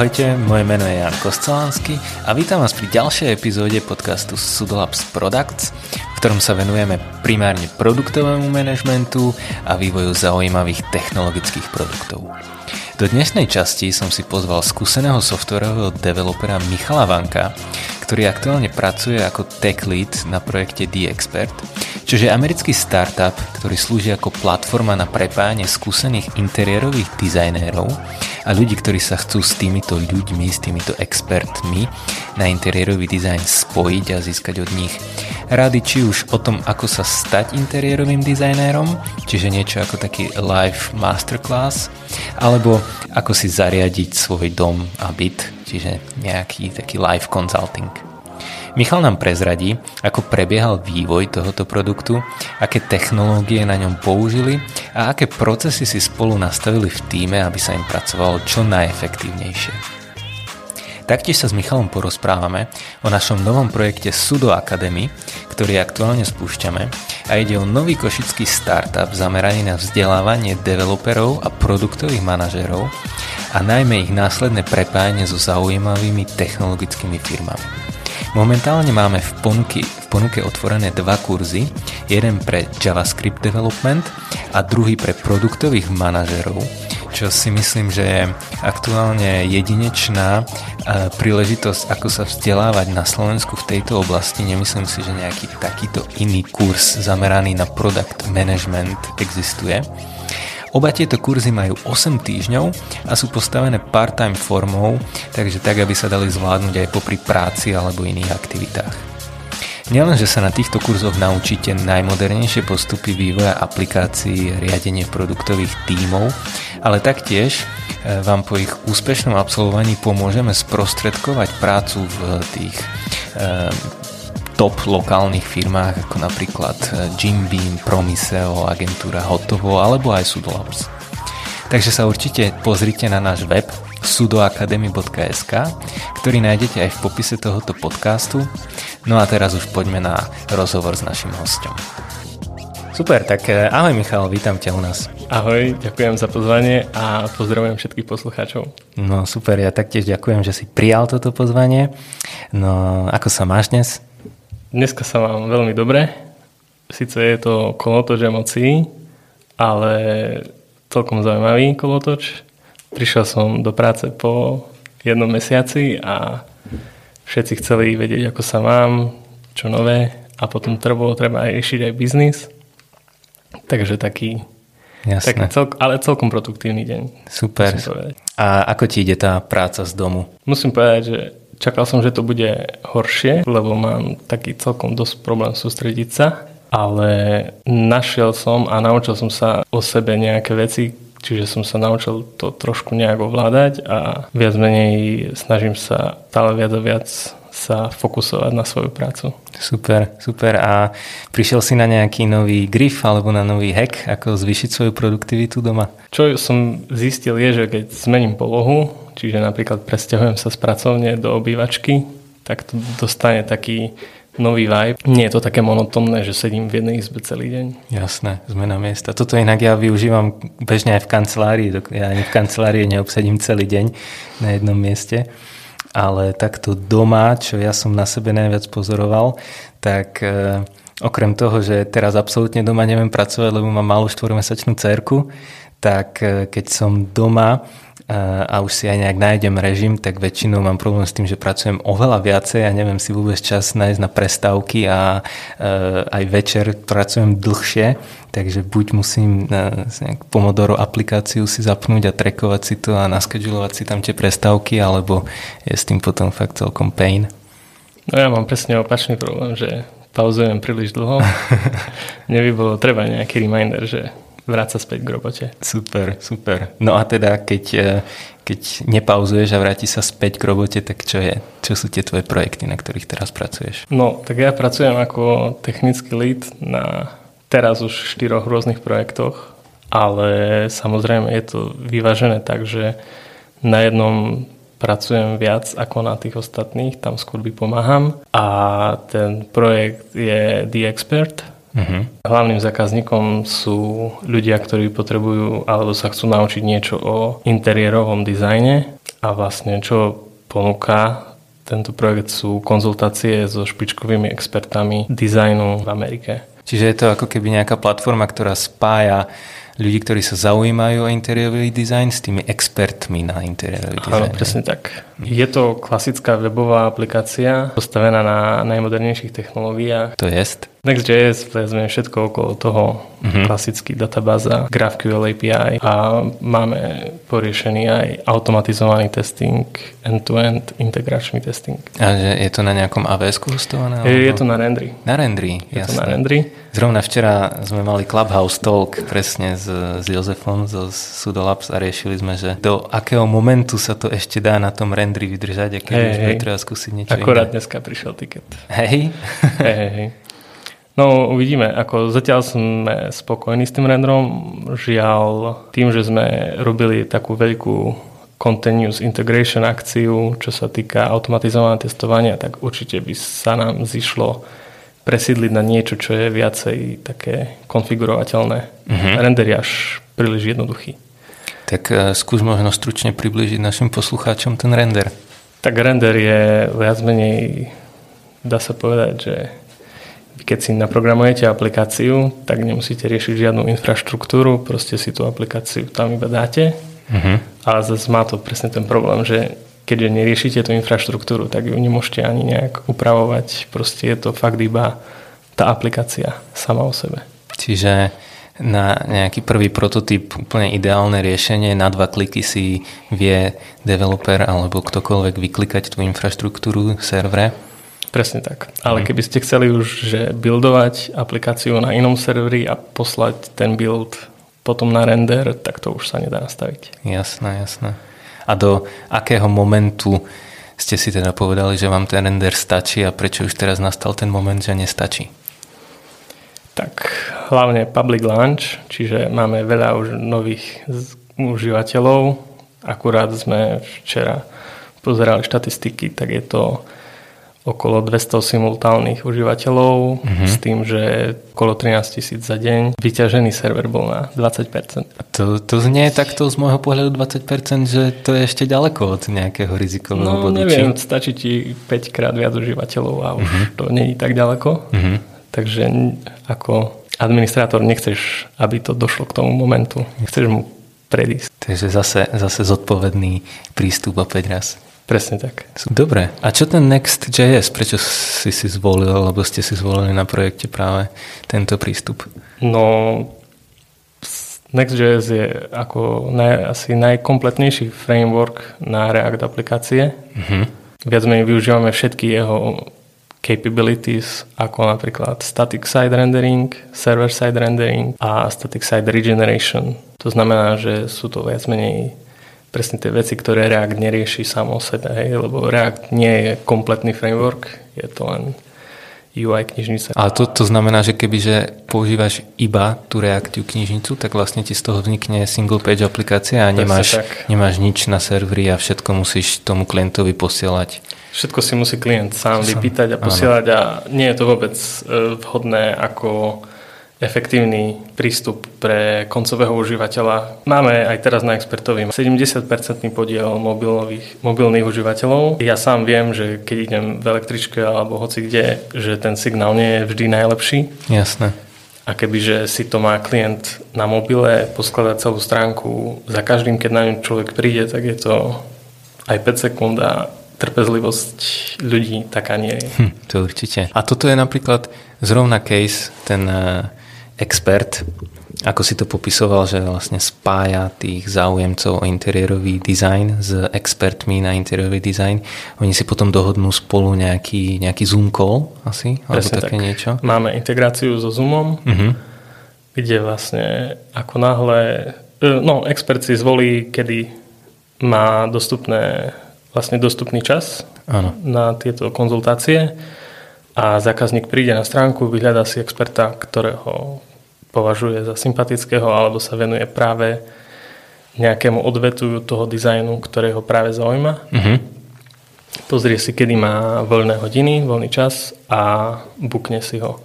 Ahojte, moje meno je Jan Koscelánsky a vítam vás pri ďalšej epizóde podcastu Sudolabs Products, v ktorom sa venujeme primárne produktovému manažmentu a vývoju zaujímavých technologických produktov. Do dnešnej časti som si pozval skúseného softwarového developera Michala Vanka, ktorý aktuálne pracuje ako tech lead na projekte The-Expert, čo je americký startup, ktorý slúži ako platforma na prepájanie skúsených interiérových dizajnérov a ľudí, ktorí sa chcú s týmito ľuďmi, s týmito expertmi na interiérový dizajn spojiť a získať od nich rady či už o tom, ako sa stať interiérovým dizajnérom, čiže niečo ako taký live masterclass, alebo ako si zariadiť svoj dom a byt, čiže nejaký taký live consulting. Michal nám prezradí, ako prebiehal vývoj tohoto produktu, aké technológie na ňom použili a aké procesy si spolu nastavili v týme, aby sa im pracovalo čo najefektívnejšie. Taktiež sa s Michalom porozprávame o našom novom projekte Sudo Academy, ktorý aktuálne spúšťame a ide o nový košický startup zameraný na vzdelávanie developerov a produktových manažerov a najmä ich následné prepájanie so zaujímavými technologickými firmami. Momentálne máme v ponuke, v ponuke otvorené dva kurzy, jeden pre JavaScript development a druhý pre produktových manažerov, čo si myslím, že je aktuálne jedinečná e, príležitosť, ako sa vzdelávať na Slovensku v tejto oblasti. Nemyslím si, že nejaký takýto iný kurz zameraný na product management existuje. Oba tieto kurzy majú 8 týždňov a sú postavené part-time formou, takže tak, aby sa dali zvládnuť aj popri práci alebo iných aktivitách. Nielen, že sa na týchto kurzoch naučíte najmodernejšie postupy vývoja aplikácií, riadenie produktových tímov, ale taktiež e, vám po ich úspešnom absolvovaní pomôžeme sprostredkovať prácu v tých e, top lokálnych firmách ako napríklad e, Jim Beam, Promiseo, agentúra Hotovo alebo aj Sudolabs. Takže sa určite pozrite na náš web sudoacademy.sk, ktorý nájdete aj v popise tohoto podcastu. No a teraz už poďme na rozhovor s našim hostom. Super, tak eh, ahoj Michal, vítam ťa u nás. Ahoj, ďakujem za pozvanie a pozdravujem všetkých poslucháčov. No super, ja taktiež ďakujem, že si prijal toto pozvanie. No ako sa máš dnes? Dneska sa mám veľmi dobre. Sice je to kolotoč emocií, ale celkom zaujímavý kolotoč. Prišiel som do práce po jednom mesiaci a všetci chceli vedieť, ako sa mám, čo nové a potom bolo treba aj riešiť aj biznis. Takže taký, taký celk, ale celkom produktívny deň. Super. A ako ti ide tá práca z domu? Musím povedať, že čakal som, že to bude horšie, lebo mám taký celkom dosť problém sústrediť sa, ale našiel som a naučil som sa o sebe nejaké veci, Čiže som sa naučil to trošku nejak ovládať a viac menej snažím sa stále viac a viac sa fokusovať na svoju prácu. Super, super. A prišiel si na nejaký nový grif alebo na nový hack, ako zvýšiť svoju produktivitu doma? Čo som zistil je, že keď zmením polohu, čiže napríklad presťahujem sa z pracovne do obývačky, tak to dostane taký nový vibe. Nie je to také monotónne, že sedím v jednej izbe celý deň. Jasné, zmena miesta. Toto inak ja využívam bežne aj v kancelárii. Ja ani v kancelárii neobsedím celý deň na jednom mieste. Ale takto doma, čo ja som na sebe najviac pozoroval, tak e, okrem toho, že teraz absolútne doma neviem pracovať, lebo mám malú štvormesačnú cerku, tak e, keď som doma, a už si aj nejak nájdem režim, tak väčšinou mám problém s tým, že pracujem oveľa viacej a neviem si vôbec čas nájsť na prestávky a aj večer pracujem dlhšie, takže buď musím nejakú Pomodoro aplikáciu si zapnúť a trekovať si to a naskedulovať si tam tie prestávky, alebo je s tým potom fakt celkom pain. No ja mám presne opačný problém, že pauzujem príliš dlho. Mne by bolo treba nejaký reminder, že vráca späť k robote. Super, super. No a teda, keď, e, keď nepauzuješ a vráti sa späť k robote, tak čo je? Čo sú tie tvoje projekty, na ktorých teraz pracuješ? No, tak ja pracujem ako technický lead na teraz už štyroch rôznych projektoch, ale samozrejme je to vyvážené tak, že na jednom pracujem viac ako na tých ostatných, tam skôr by pomáham a ten projekt je The Expert, Uh-huh. Hlavným zákazníkom sú ľudia, ktorí potrebujú alebo sa chcú naučiť niečo o interiérovom dizajne A vlastne čo ponúka tento projekt sú konzultácie so špičkovými expertami dizajnu v Amerike. Čiže je to ako keby nejaká platforma, ktorá spája ľudí, ktorí sa zaujímajú o interiérový dizajn s tými expertmi na interiérový dizajn. Áno, presne tak. Je to klasická webová aplikácia postavená na najmodernejších technológiách. To jest? Next.js vezme všetko okolo toho, uh-huh. klasický databáza, GraphQL API a máme poriešený aj automatizovaný testing, end-to-end integračný testing. A že je to na nejakom AWS hostované? Je, je to na Rendry. Na Rendry, Je jasné. to na Rendry. Zrovna včera sme mali Clubhouse Talk presne s, s Jozefom zo Sudolabs a riešili sme, že do akého momentu sa to ešte dá na tom Rendry vydržať a keď Hej, už bude treba skúsiť niečo Akorát iné. dneska prišiel tiket. Hej? hej, hej, hej. No uvidíme, ako zatiaľ sme spokojní s tým renderom. Žiaľ, tým, že sme robili takú veľkú continuous integration akciu, čo sa týka automatizovaného testovania, tak určite by sa nám zišlo presídliť na niečo, čo je viacej také konfigurovateľné. Mhm. Render je až príliš jednoduchý. Tak uh, skús možno stručne približiť našim poslucháčom ten render. Tak render je viac menej, dá sa povedať, že keď si naprogramujete aplikáciu, tak nemusíte riešiť žiadnu infraštruktúru, proste si tú aplikáciu tam iba dáte. Uh-huh. Ale zase má to presne ten problém, že keďže neriešite tú infraštruktúru, tak ju nemôžete ani nejak upravovať. Proste je to fakt iba tá aplikácia sama o sebe. Čiže na nejaký prvý prototyp úplne ideálne riešenie, na dva kliky si vie developer alebo ktokoľvek vyklikať tú infraštruktúru v servere. Presne tak. Ale keby ste chceli už že buildovať aplikáciu na inom serveri a poslať ten build potom na render, tak to už sa nedá nastaviť. Jasné, jasné. A do akého momentu ste si teda povedali, že vám ten render stačí a prečo už teraz nastal ten moment, že nestačí? Tak hlavne public launch, čiže máme veľa už nových užívateľov. Akurát sme včera pozerali štatistiky, tak je to okolo 200 simultálnych užívateľov mm-hmm. s tým, že okolo 13 tisíc za deň. Vyťažený server bol na 20%. A to, to znie takto z môjho pohľadu 20%, že to je ešte ďaleko od nejakého rizikového No bodu. neviem, či? stačí ti 5 krát viac užívateľov a už mm-hmm. to není tak ďaleko. Mhm. Takže ako administrátor nechceš, aby to došlo k tomu momentu. Chceš mu predísť. Takže zase, zase zodpovedný prístup opäť raz. Presne tak. Dobre. A čo ten Next.js? Prečo si si zvolil, alebo ste si zvolili na projekte práve tento prístup? No Next.js je ako naj, asi najkompletnejší framework na React aplikácie. Uh-huh. Viac menej využívame všetky jeho capabilities, ako napríklad static side rendering, server side rendering a static side regeneration. To znamená, že sú to viac menej presne tie veci, ktoré React nerieši samo o sebe, hej, lebo React nie je kompletný framework, je to len UI knižnica. Ale to, to znamená, že kebyže používaš iba tú Reactive knižnicu, tak vlastne ti z toho vznikne single page aplikácia a nemáš, nemáš nič na serveri a všetko musíš tomu klientovi posielať. Všetko si musí klient sám vypýtať a áno. posielať a nie je to vôbec e, vhodné ako efektívny prístup pre koncového užívateľa. Máme aj teraz na expertovi 70% podiel mobilových, mobilných užívateľov. Ja sám viem, že keď idem v električke alebo hoci kde, že ten signál nie je vždy najlepší. Jasné. A kebyže si to má klient na mobile, poskladať celú stránku, za každým, keď na ňu človek príde, tak je to aj 5 sekúnd a trpezlivosť ľudí taká nie je. Hm, to určite. A toto je napríklad zrovna case, ten eh, expert, ako si to popisoval, že vlastne spája tých záujemcov o interiérový dizajn s expertmi na interiérový dizajn. Oni si potom dohodnú spolu nejaký, nejaký Zoom call asi, alebo Presne také tak. niečo. Máme integráciu so Zoomom, Mhm. kde vlastne ako náhle, e, no expert si zvolí, kedy má dostupné, vlastne dostupný čas Áno. na tieto konzultácie a zákazník príde na stránku, vyhľadá si experta, ktorého považuje za sympatického alebo sa venuje práve nejakému odvetu toho dizajnu, ktoré ho práve zaujíma. Mhm. Pozrie si, kedy má voľné hodiny, voľný čas a bukne si ho.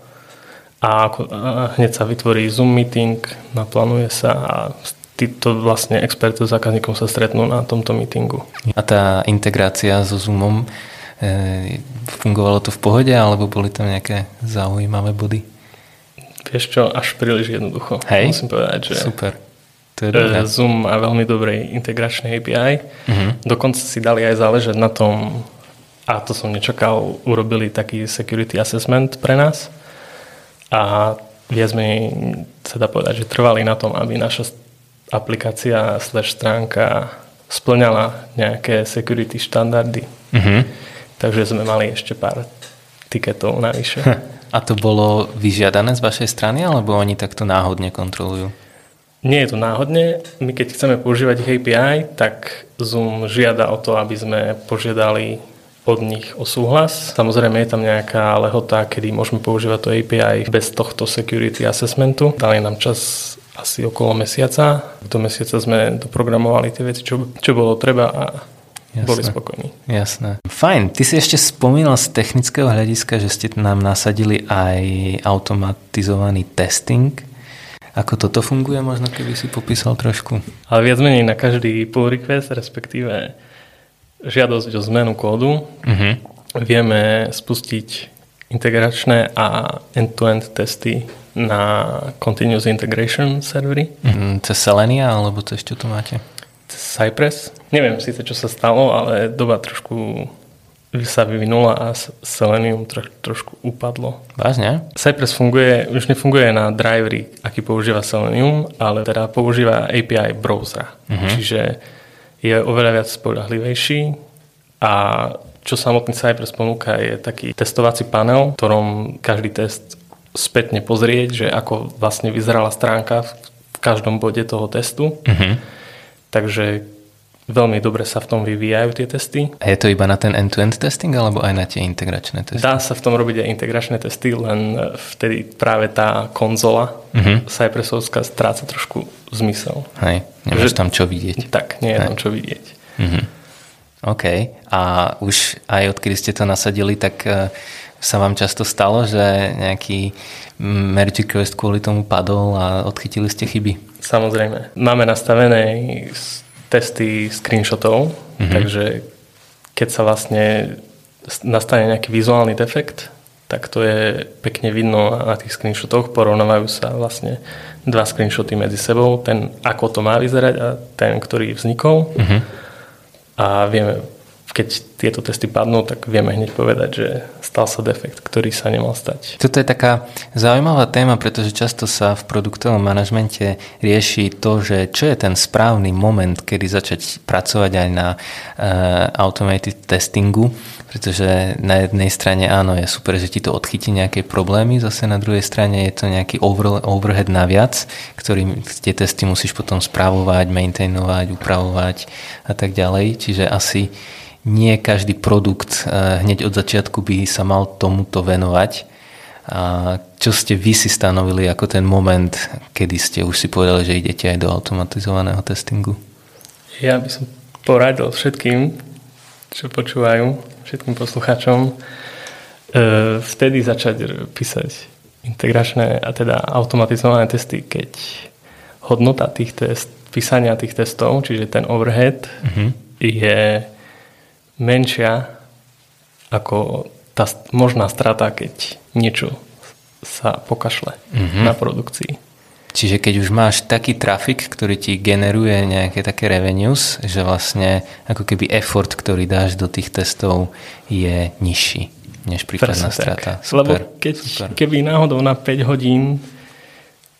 A, ako, a hneď sa vytvorí Zoom meeting, naplánuje sa a títo vlastne experti s zákazníkom sa stretnú na tomto meetingu. A tá integrácia so Zoomom, e, fungovalo to v pohode, alebo boli tam nejaké zaujímavé body? Vieš čo, až príliš jednoducho. Hej? Musím povedať, že Super. To je dobré. e, Zoom má veľmi dobrej integračnej API. Mhm. Dokonca si dali aj záležať na tom, a to som nečakal, urobili taký security assessment pre nás. A viac menej sa dá povedať, že trvali na tom, aby naša aplikácia slash stránka splňala nejaké security štandardy. Mhm. Takže sme mali ešte pár tiketov navyše. A to bolo vyžiadané z vašej strany, alebo oni takto náhodne kontrolujú? Nie je to náhodne. My keď chceme používať ich API, tak Zoom žiada o to, aby sme požiadali od nich o súhlas. Samozrejme je tam nejaká lehota, kedy môžeme používať to API bez tohto security assessmentu. Dali nám čas asi okolo mesiaca. Do mesiaca sme doprogramovali tie veci, čo, čo bolo treba a Jasné. boli spokojní. Jasné. Fajn, ty si ešte spomínal z technického hľadiska, že ste nám nasadili aj automatizovaný testing. Ako toto funguje, možno keby si popísal trošku? Ale viac menej na každý pull request, respektíve žiadosť o zmenu kódu, Uh-huh. vieme spustiť integračné a end-to-end testy na Continuous Integration servery. Mm, Cez Selenia, alebo cez čo tu máte? Cypress. Neviem síce, čo sa stalo, ale doba trošku sa vyvinula a Selenium tro, trošku upadlo. Vážne? Cypress funguje, už nefunguje na drivery, aký používa Selenium, ale teda používa API browsera. Mhm. Čiže je oveľa viac spoľahlivejší a čo samotný Cypress ponúka je taký testovací panel, v ktorom každý test spätne pozrieť, že ako vlastne vyzerala stránka v každom bode toho testu. Uh-huh. Takže veľmi dobre sa v tom vyvíjajú tie testy. A je to iba na ten end-to-end testing, alebo aj na tie integračné testy? Dá sa v tom robiť aj integračné testy, len vtedy práve tá konzola Mhm. Cypressovská stráca trošku zmysel. Hej, nemáš Že- tam čo vidieť. Tak, nie je Hej. tam čo vidieť. Mhm. OK. A už aj odkedy ste to nasadili, tak eh, sa vám často stalo, že nejaký mm, merge request kvôli tomu padol a odchytili ste chyby? Samozrejme. Máme nastavené testy screenshotov, Mhm. takže keď sa vlastne nastane nejaký vizuálny defekt, tak to je pekne vidno na tých screenshotoch. Porovnávajú sa vlastne dva screenshoty medzi sebou, ten ako to má vyzerať a ten, ktorý vznikol. Mhm. A vieme, keď tieto testy padnú, tak vieme hneď povedať, že stal sa defekt, ktorý sa nemal stať. Toto je taká zaujímavá téma, pretože často sa v produktovom manažmente rieši to, že čo je ten správny moment, kedy začať pracovať aj na uh, automated testingu, pretože na jednej strane áno, je super, že ti to odchytí nejaké problémy, zase na druhej strane je to nejaký over, overhead naviac, ktorý tie testy musíš potom správovať, maintainovať, upravovať a tak ďalej, čiže asi nie každý produkt eh, hneď od začiatku by sa mal tomuto venovať. A čo ste vy si stanovili ako ten moment, kedy ste už si povedali, že idete aj do automatizovaného testingu? Ja by som poradil všetkým, čo počúvajú, všetkým poslucháčom, e, vtedy začať písať integračné a teda automatizované testy, keď hodnota tých test, písania tých testov, čiže ten overhead, Mhm. je menšia ako tá možná strata, keď niečo sa pokašle Mhm. na produkcii. Čiže keď už máš taký trafik, ktorý ti generuje nejaké také revenues, že vlastne ako keby effort, ktorý dáš do tých testov je nižší než prípadná strata. Lebo Super, keď, super. keby náhodou na 5 hodín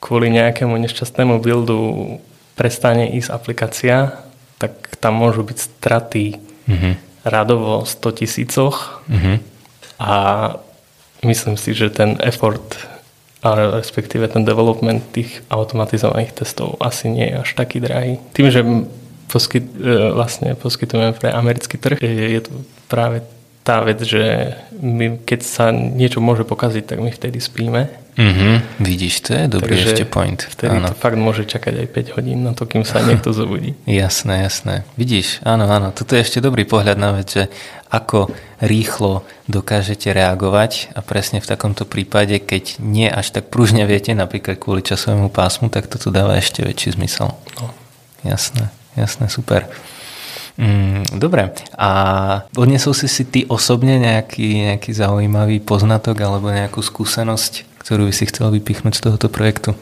kvôli nejakému nešťastnému buildu prestane ísť aplikácia, tak tam môžu byť straty Mhm. radovo 100 tisícoch Mhm. a myslím si, že ten effort ale respektíve ten development tých automatizovaných testov asi nie je až taký drahý. Tým, že poskyt, e, vlastne poskytujeme pre americký trh, je, to práve tá vec, že my, keď sa niečo môže pokaziť, tak my vtedy spíme. Mhm. Vidíš, to je dobrý Takže ešte point. Vtedy Áno. to fakt môže čakať aj 5 hodín na to, kým sa niekto zobudí. Jasné, jasné. Vidíš, áno, áno. Toto je ešte dobrý pohľad na vec, že ako rýchlo dokážete reagovať a presne v takomto prípade, keď nie až tak pružne viete, napríklad kvôli časovému pásmu, tak toto dáva ešte väčší zmysel. No. jasné, jasné, super. Mm, dobre, a odnesol si si ty osobne nejaký, nejaký zaujímavý poznatok alebo nejakú skúsenosť, ktorú by si chcel vypichnúť z tohoto projektu?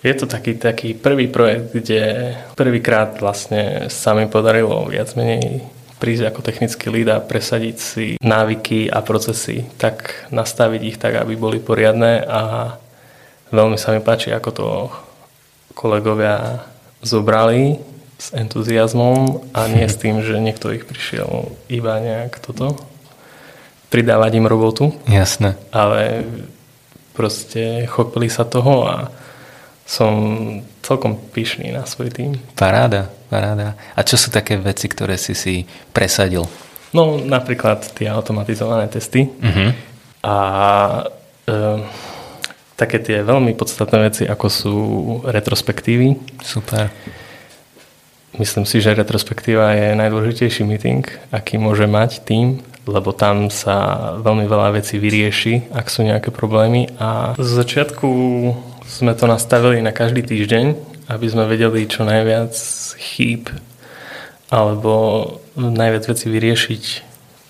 Je to taký, taký prvý projekt, kde prvýkrát vlastne sa mi podarilo viac menej prísť ako technický líd a presadiť si návyky a procesy, tak nastaviť ich tak, aby boli poriadne a veľmi sa mi páči, ako to kolegovia zobrali s entuziasmom a nie s tým, že niekto ich prišiel iba nejak toto pridávať im robotu. Jasné. Ale proste chopili sa toho a som celkom pyšný na svoj tým. Paráda, paráda. A čo sú také veci, ktoré si si presadil? No napríklad tie automatizované testy uh-huh. a e, také tie veľmi podstatné veci, ako sú retrospektívy. Super. Myslím si, že retrospektíva je najdôležitejší meeting, aký môže mať tým, lebo tam sa veľmi veľa vecí vyrieši, ak sú nejaké problémy. A z začiatku sme to nastavili na každý týždeň, aby sme vedeli čo najviac chýb alebo najviac veci vyriešiť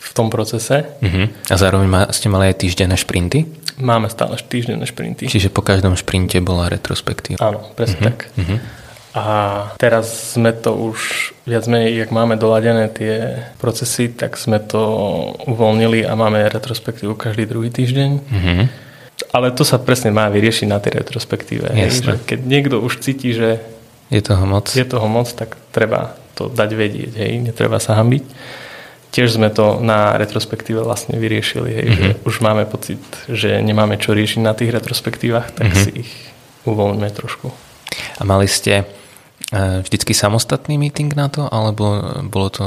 v tom procese. Uh-huh. A zároveň má, ste mali aj týždenné šprinty? Máme stále týždenné šprinty. Čiže po každom šprinte bola retrospektíva. Áno, presne uh-huh. tak. Uh-huh. A teraz sme to už viac menej, jak máme doladené tie procesy, tak sme to uvoľnili a máme retrospektívu každý druhý týždeň. Uh-huh. Ale to sa presne má vyriešiť na tej retrospektíve. Hej, že keď niekto už cíti, že je toho moc, je toho moc tak treba to dať vedieť. Hej, netreba sa hambiť. Tiež sme to na retrospektíve vlastne vyriešili, hej, mm-hmm. že už máme pocit, že nemáme čo riešiť na tých retrospektívach, tak mm-hmm. si ich uvoľňme trošku. A mali ste e, vždycky samostatný meeting na to, alebo bolo to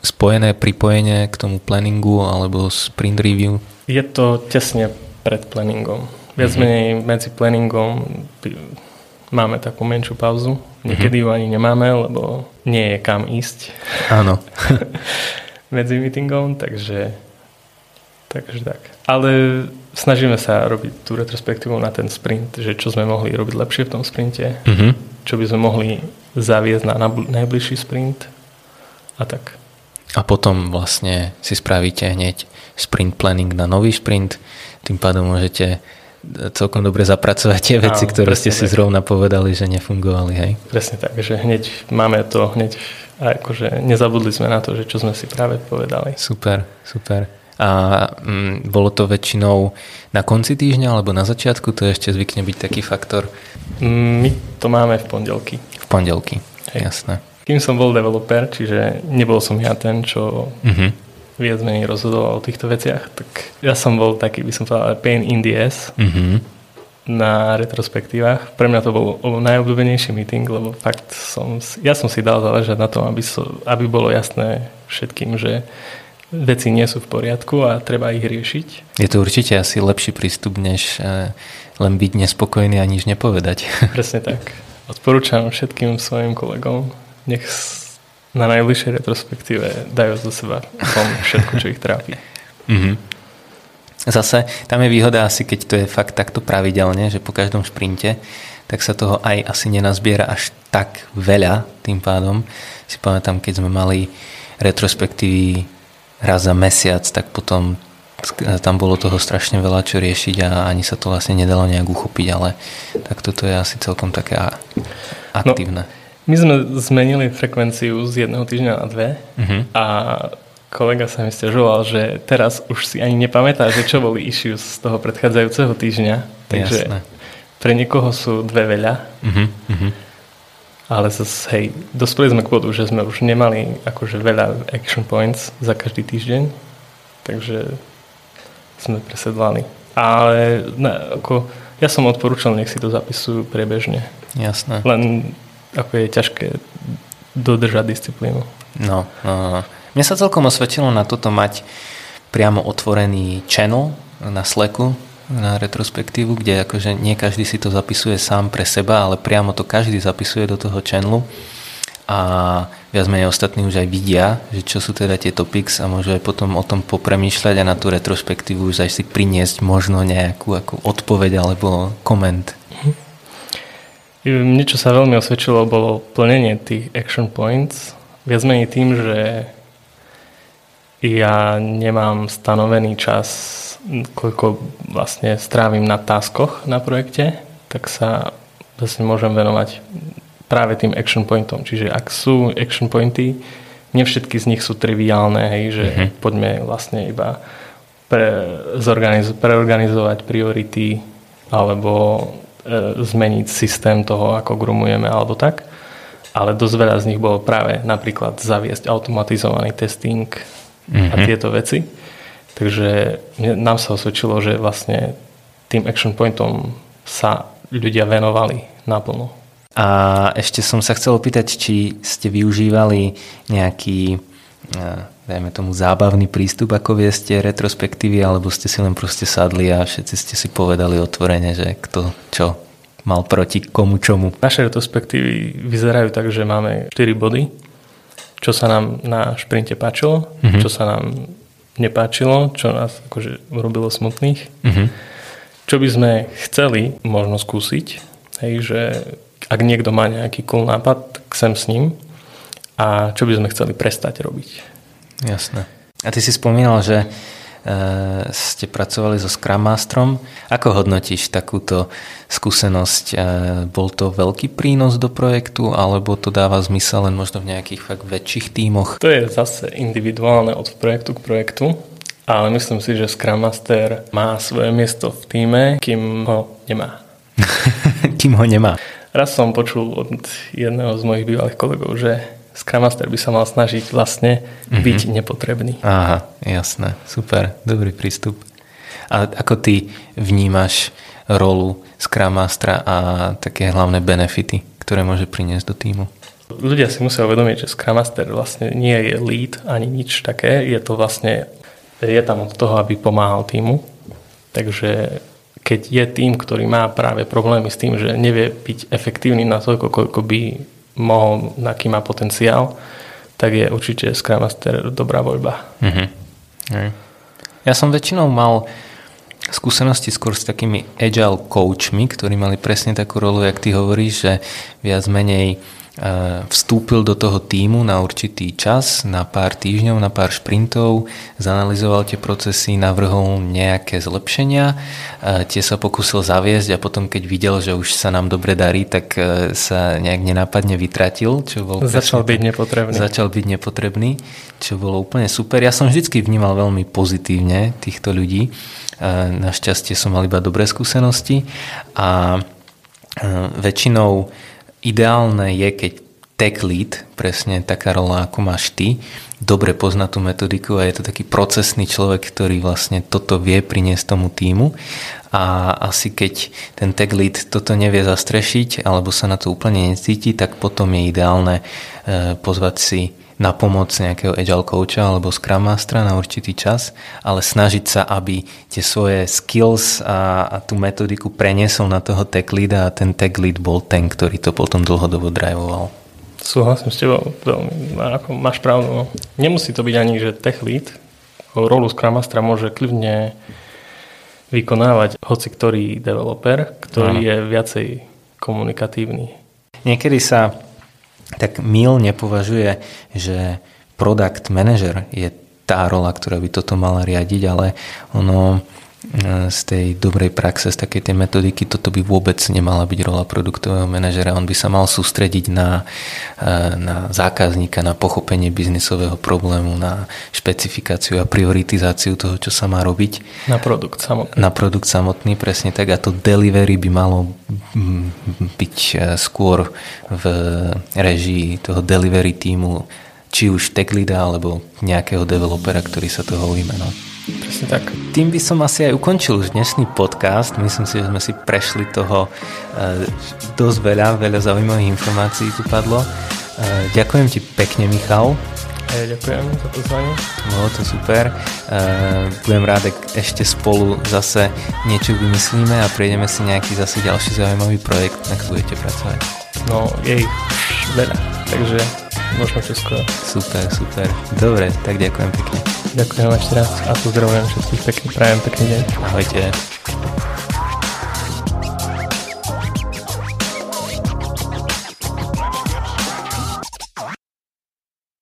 spojené pripojenie k tomu planningu alebo sprint review? Je to tesne pred planningom. Viac mm-hmm. menej medzi planningom máme takú menšiu pauzu. Niekedy mm-hmm. ju ani nemáme, lebo nie je kam ísť. Áno. medzi meetingom, takže, takže tak. Ale snažíme sa robiť tú retrospektívu na ten sprint, že čo sme mohli robiť lepšie v tom sprinte, mm-hmm. čo by sme mohli zaviesť na najbližší sprint a tak. A potom vlastne si spravíte hneď sprint planning na nový sprint, tým pádom môžete celkom dobre zapracovať tie veci, Áno, ktoré ste si tak. zrovna povedali, že nefungovali. Hej? Presne tak, že hneď máme to, hneď a akože nezabudli sme na to, že čo sme si práve povedali. Super, super. A mm, bolo to väčšinou na konci týždňa alebo na začiatku? To ešte zvykne byť taký faktor? Mm, my to máme v pondelky. V pondelky, Hej. jasné. Kým som bol developer, čiže nebol som ja ten, čo uh-huh viac menej rozhodoval o týchto veciach, tak ja som bol taký, by som povedal, pain in the ass mm-hmm. na retrospektívach. Pre mňa to bol najobľúbenejší meeting, lebo fakt som, ja som si dal záležať na tom, aby, so, aby bolo jasné všetkým, že veci nie sú v poriadku a treba ich riešiť. Je to určite asi lepší prístup, než eh, len byť nespokojný a nič nepovedať. Presne tak. Odporúčam všetkým svojim kolegom, nech na najbližšej retrospektíve dajú zo seba všetko, čo ich trápi. Mm-hmm. Zase tam je výhoda asi, keď to je fakt takto pravidelne, že po každom šprinte, tak sa toho aj asi nenazbiera až tak veľa tým pádom. Si pamätám, keď sme mali retrospektívy raz za mesiac, tak potom tam bolo toho strašne veľa čo riešiť a ani sa to vlastne nedalo nejak uchopiť, ale tak toto je asi celkom také no, aktívne. No, my sme zmenili frekvenciu z jedného týždňa na dve uh-huh. a kolega sa mi stiažoval, že teraz už si ani nepamätá, že čo boli issues z toho predchádzajúceho týždňa. Takže Jasné. pre niekoho sú dve veľa. Uh-huh. Uh-huh. Ale zase, hej, dospeli sme k bodu, že sme už nemali akože veľa action points za každý týždeň. Takže sme presedlali. Ale ne, ako, ja som odporúčal, nech si to zapisujú priebežne. Jasné. Len ako je ťažké dodržať disciplínu. No, no, no. Mne sa celkom osvedčilo na toto mať priamo otvorený channel na Slacku, na retrospektívu, kde akože nie každý si to zapisuje sám pre seba, ale priamo to každý zapisuje do toho channelu a viac menej ostatní už aj vidia, že čo sú teda tie topics a môžu aj potom o tom popremýšľať a na tú retrospektívu už aj si priniesť možno nejakú ako odpoveď alebo koment. Niečo sa veľmi osvedčilo, bolo plnenie tých action points. Viac menej tým, že ja nemám stanovený čas, koľko vlastne strávim na taskoch na projekte, tak sa zase môžem venovať práve tým action pointom. Čiže ak sú action pointy, nie všetky z nich sú triviálne, hej, že uh-huh. poďme vlastne iba pre, preorganizovať priority alebo zmeniť systém toho, ako grumujeme alebo tak. Ale dosť veľa z nich bolo práve napríklad zaviesť automatizovaný testing mm-hmm. a mhm. tieto veci. Takže nám sa osvedčilo, že vlastne tým action pointom sa ľudia venovali naplno. A ešte som sa chcel opýtať, či ste využívali nejaký dajme tomu zábavný prístup, ako vieste retrospektívy, alebo ste si len proste sadli a všetci ste si povedali otvorene, že kto čo mal proti komu čomu. Naše retrospektívy vyzerajú tak, že máme 4 body, čo sa nám na šprinte páčilo, mm-hmm. čo sa nám nepáčilo, čo nás akože urobilo smutných. Mm-hmm. Čo by sme chceli možno skúsiť, hej, že ak niekto má nejaký cool nápad, tak sem s ním. A čo by sme chceli prestať robiť. Jasné. A ty si spomínal, že Eh, ste pracovali so Scrum Masterom. Ako hodnotíš takúto skúsenosť? Eh, bol to veľký prínos do projektu, alebo to dáva zmysel len možno v nejakých fakt väčších tímoch? To je zase individuálne od projektu k projektu, ale myslím si, že Scrum Master má svoje miesto v týme, kým ho nemá. kým ho nemá. Raz som počul od jedného z mojich bývalých kolegov, že Scrum Master by sa mal snažiť vlastne mm-hmm. byť nepotrebný. Aha, jasné, super, dobrý prístup. A ako ty vnímaš rolu Scrum Mastera a také hlavné benefity, ktoré môže priniesť do týmu? Ľudia si musia uvedomiť, že Scrum Master vlastne nie je lead ani nič také. Je to vlastne, je tam od toho, aby pomáhal týmu. Takže keď je tým, ktorý má práve problémy s tým, že nevie byť efektívny na toľko, koľko by mohol, aký má potenciál, tak je určite Scrum Master dobrá voľba. Mm-hmm. Ja som väčšinou mal skúsenosti skôr s takými agile coachmi, ktorí mali presne takú rolu, jak ty hovoríš, že viac menej vstúpil do toho týmu na určitý čas, na pár týždňov, na pár šprintov, zanalizoval tie procesy, navrhol nejaké zlepšenia, tie sa pokúsil zaviesť a potom keď videl, že už sa nám dobre darí, tak e, sa nejak nenápadne vytratil. Čo bol začal byť nepotrebný. Začal byť nepotrebný, čo bolo úplne super. Ja som vždycky vnímal veľmi pozitívne týchto ľudí. Našťastie som mal iba dobré skúsenosti a väčšinou ideálne je, keď tech lead, presne taká rola, ako máš ty, dobre pozná tú metodiku a je to taký procesný človek, ktorý vlastne toto vie priniesť tomu týmu. A asi keď ten tech lead toto nevie zastrešiť alebo sa na to úplne necíti, tak potom je ideálne e, pozvať si na pomoc nejakého agile coacha alebo scrum mastera na určitý čas, ale snažiť sa, aby tie svoje skills a, a tú metodiku preniesol na toho tech leada a ten tech lead bol ten, ktorý to potom dlhodobo driveoval. Súhlasím s tebou, ako máš pravdu. No. Nemusí to byť ani, že tech lead, rolu Scrum Mastera môže kľudne vykonávať hoci ktorý developer, ktorý Aha. je viacej komunikatívny. Niekedy sa tak Mil nepovažuje, že product manager je tá rola, ktorá by toto mala riadiť, ale ono z tej dobrej praxe, z takej tej metodiky, toto by vôbec nemala byť rola produktového manažera. On by sa mal sústrediť na, e, na zákazníka, na pochopenie biznisového problému, na špecifikáciu a prioritizáciu toho, čo sa má robiť. Na produkt samotný. Na produkt samotný, presne tak. A to delivery by malo byť e, skôr v režii toho delivery týmu či už tech leada alebo nejakého developera, ktorý sa toho ujme. No. Presne tak. Tým by som asi aj ukončil už dnešný podcast. Myslím si, že sme si prešli toho e, dosť veľa, veľa zaujímavých informácií tu padlo. E, ďakujem ti pekne, Michal. Ja ďakujem za pozvanie. Bolo to super. E, budem rád, ak ešte spolu zase niečo vymyslíme a prejdeme si nejaký zase ďalší zaujímavý projekt, na ktorý budete pracovať. No, je ich veľa, takže možno skoro. Super, super. Dobre, tak ďakujem pekne. Ďakujem ešte raz a pozdravujem všetkých pekný, prajem pekný deň. Ahojte.